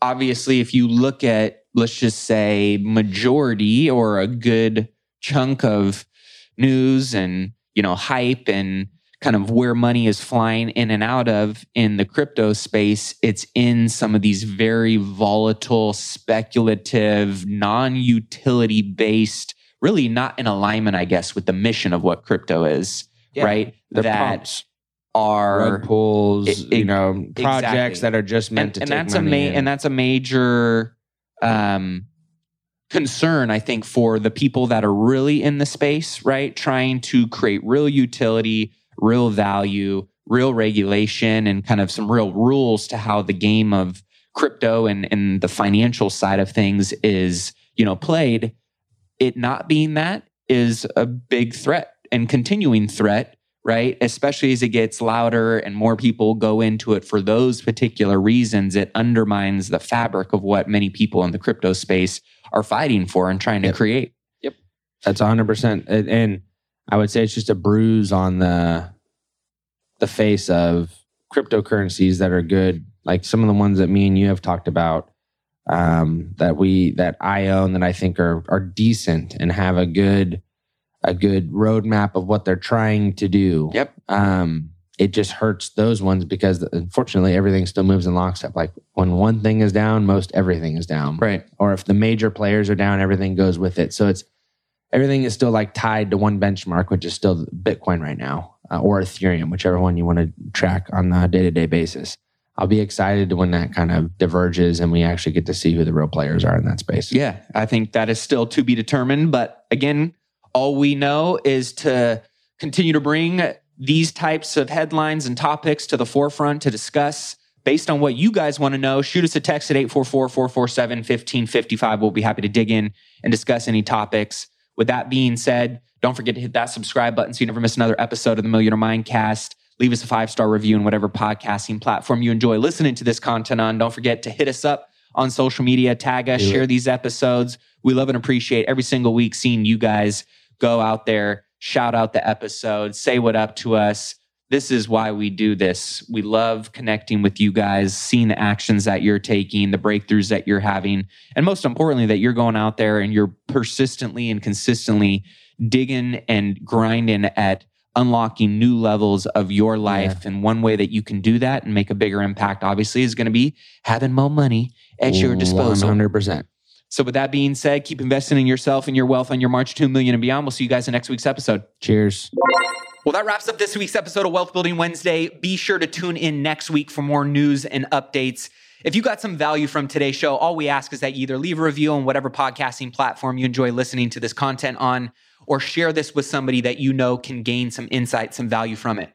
obviously, if you look at, let's just say, majority or a good chunk of news and you know hype and kind of where money is flying in and out of in the crypto space, it's in some of these very volatile, speculative, non utility based really not in alignment, I guess, with the mission of what crypto is, yeah, right? that pumps. are rug pulls, it, it, you know, projects exactly. that are just meant and, to and that's a ma- and that's a major um, concern, I think, for the people that are really in the space, right? Trying to create real utility, real value, real regulation, and kind of some real rules to how the game of crypto and, and the financial side of things is, you know, played it not being that is a big threat and continuing threat, right? Especially as it gets louder and more people go into it for those particular reasons, it undermines the fabric of what many people in the crypto space are fighting for and trying to yep. create. Yep. That's 100%. And I would say it's just a bruise on the the face of cryptocurrencies that are good, like some of the ones that me and you have talked about um, that we that I own that I think are are decent and have a good a good roadmap of what they're trying to do. Yep. Um, it just hurts those ones because unfortunately everything still moves in lockstep. Like when one thing is down, most everything is down. Right. Or if the major players are down, everything goes with it. So it's everything is still like tied to one benchmark, which is still Bitcoin right now, uh, or Ethereum, whichever one you want to track on a day to day basis. I'll be excited when that kind of diverges and we actually get to see who the real players are in that space. Yeah, I think that is still to be determined. But again, all we know is to continue to bring these types of headlines and topics to the forefront to discuss based on what you guys want to know. Shoot us a text at 844 447 1555. We'll be happy to dig in and discuss any topics. With that being said, don't forget to hit that subscribe button so you never miss another episode of the Millionaire Mindcast. Leave us a five star review in whatever podcasting platform you enjoy listening to this content on. Don't forget to hit us up on social media, tag us, Do share it. these episodes. We love and appreciate every single week seeing you guys go out there, shout out the episode, say what up to us. This is why we do this. We love connecting with you guys, seeing the actions that you're taking, the breakthroughs that you're having, and most importantly, that you're going out there and you're persistently and consistently digging and grinding at unlocking new levels of your life. And one way that you can do that and make a bigger impact, obviously, is going to be having more money at your disposal. 100%. So, with that being said, keep investing in yourself and your wealth on your march 2 million and beyond. We'll see you guys in next week's episode. Cheers. Well, that wraps up this week's episode of Wealth Building Wednesday. Be sure to tune in next week for more news and updates. If you got some value from today's show, all we ask is that you either leave a review on whatever podcasting platform you enjoy listening to this content on, or share this with somebody that you know can gain some insight, some value from it.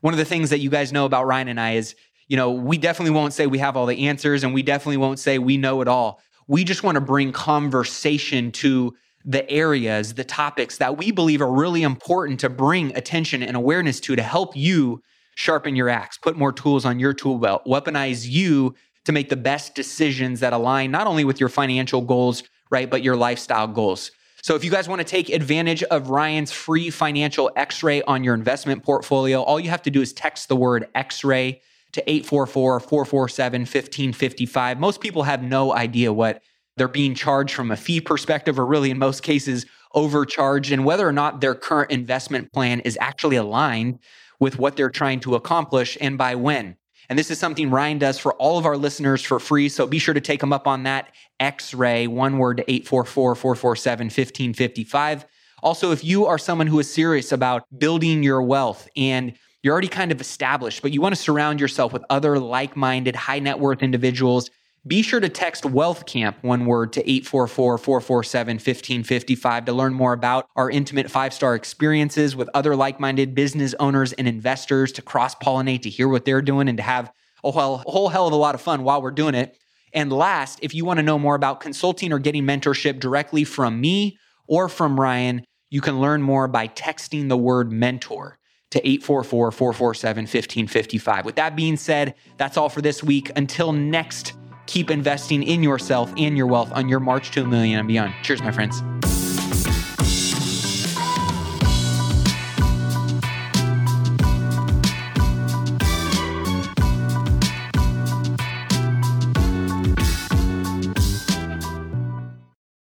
One of the things that you guys know about Ryan and I is, you know, we definitely won't say we have all the answers and we definitely won't say we know it all. We just want to bring conversation to the areas, the topics that we believe are really important to bring attention and awareness to to help you sharpen your axe, put more tools on your tool belt, weaponize you to make the best decisions that align not only with your financial goals, right, but your lifestyle goals. So if you guys want to take advantage of Ryan's free financial x-ray on your investment portfolio, all you have to do is text the word x-ray to 844-447-1555. Most people have no idea what they're being charged from a fee perspective or really in most cases overcharged and whether or not their current investment plan is actually aligned with what they're trying to accomplish and by when. And this is something Ryan does for all of our listeners for free. So be sure to take them up on that X ray, one word to 844 447 1555. Also, if you are someone who is serious about building your wealth and you're already kind of established, but you want to surround yourself with other like minded, high net worth individuals, be sure to text Wealth Camp, one word, to 844 447 1555 to learn more about our intimate five star experiences with other like minded business owners and investors to cross pollinate, to hear what they're doing, and to have a whole, a whole hell of a lot of fun while we're doing it. And last, if you want to know more about consulting or getting mentorship directly from me or from Ryan, you can learn more by texting the word mentor to 844 447 1555. With that being said, that's all for this week. Until next, keep investing in yourself and your wealth on your march to a million and beyond. Cheers, my friends.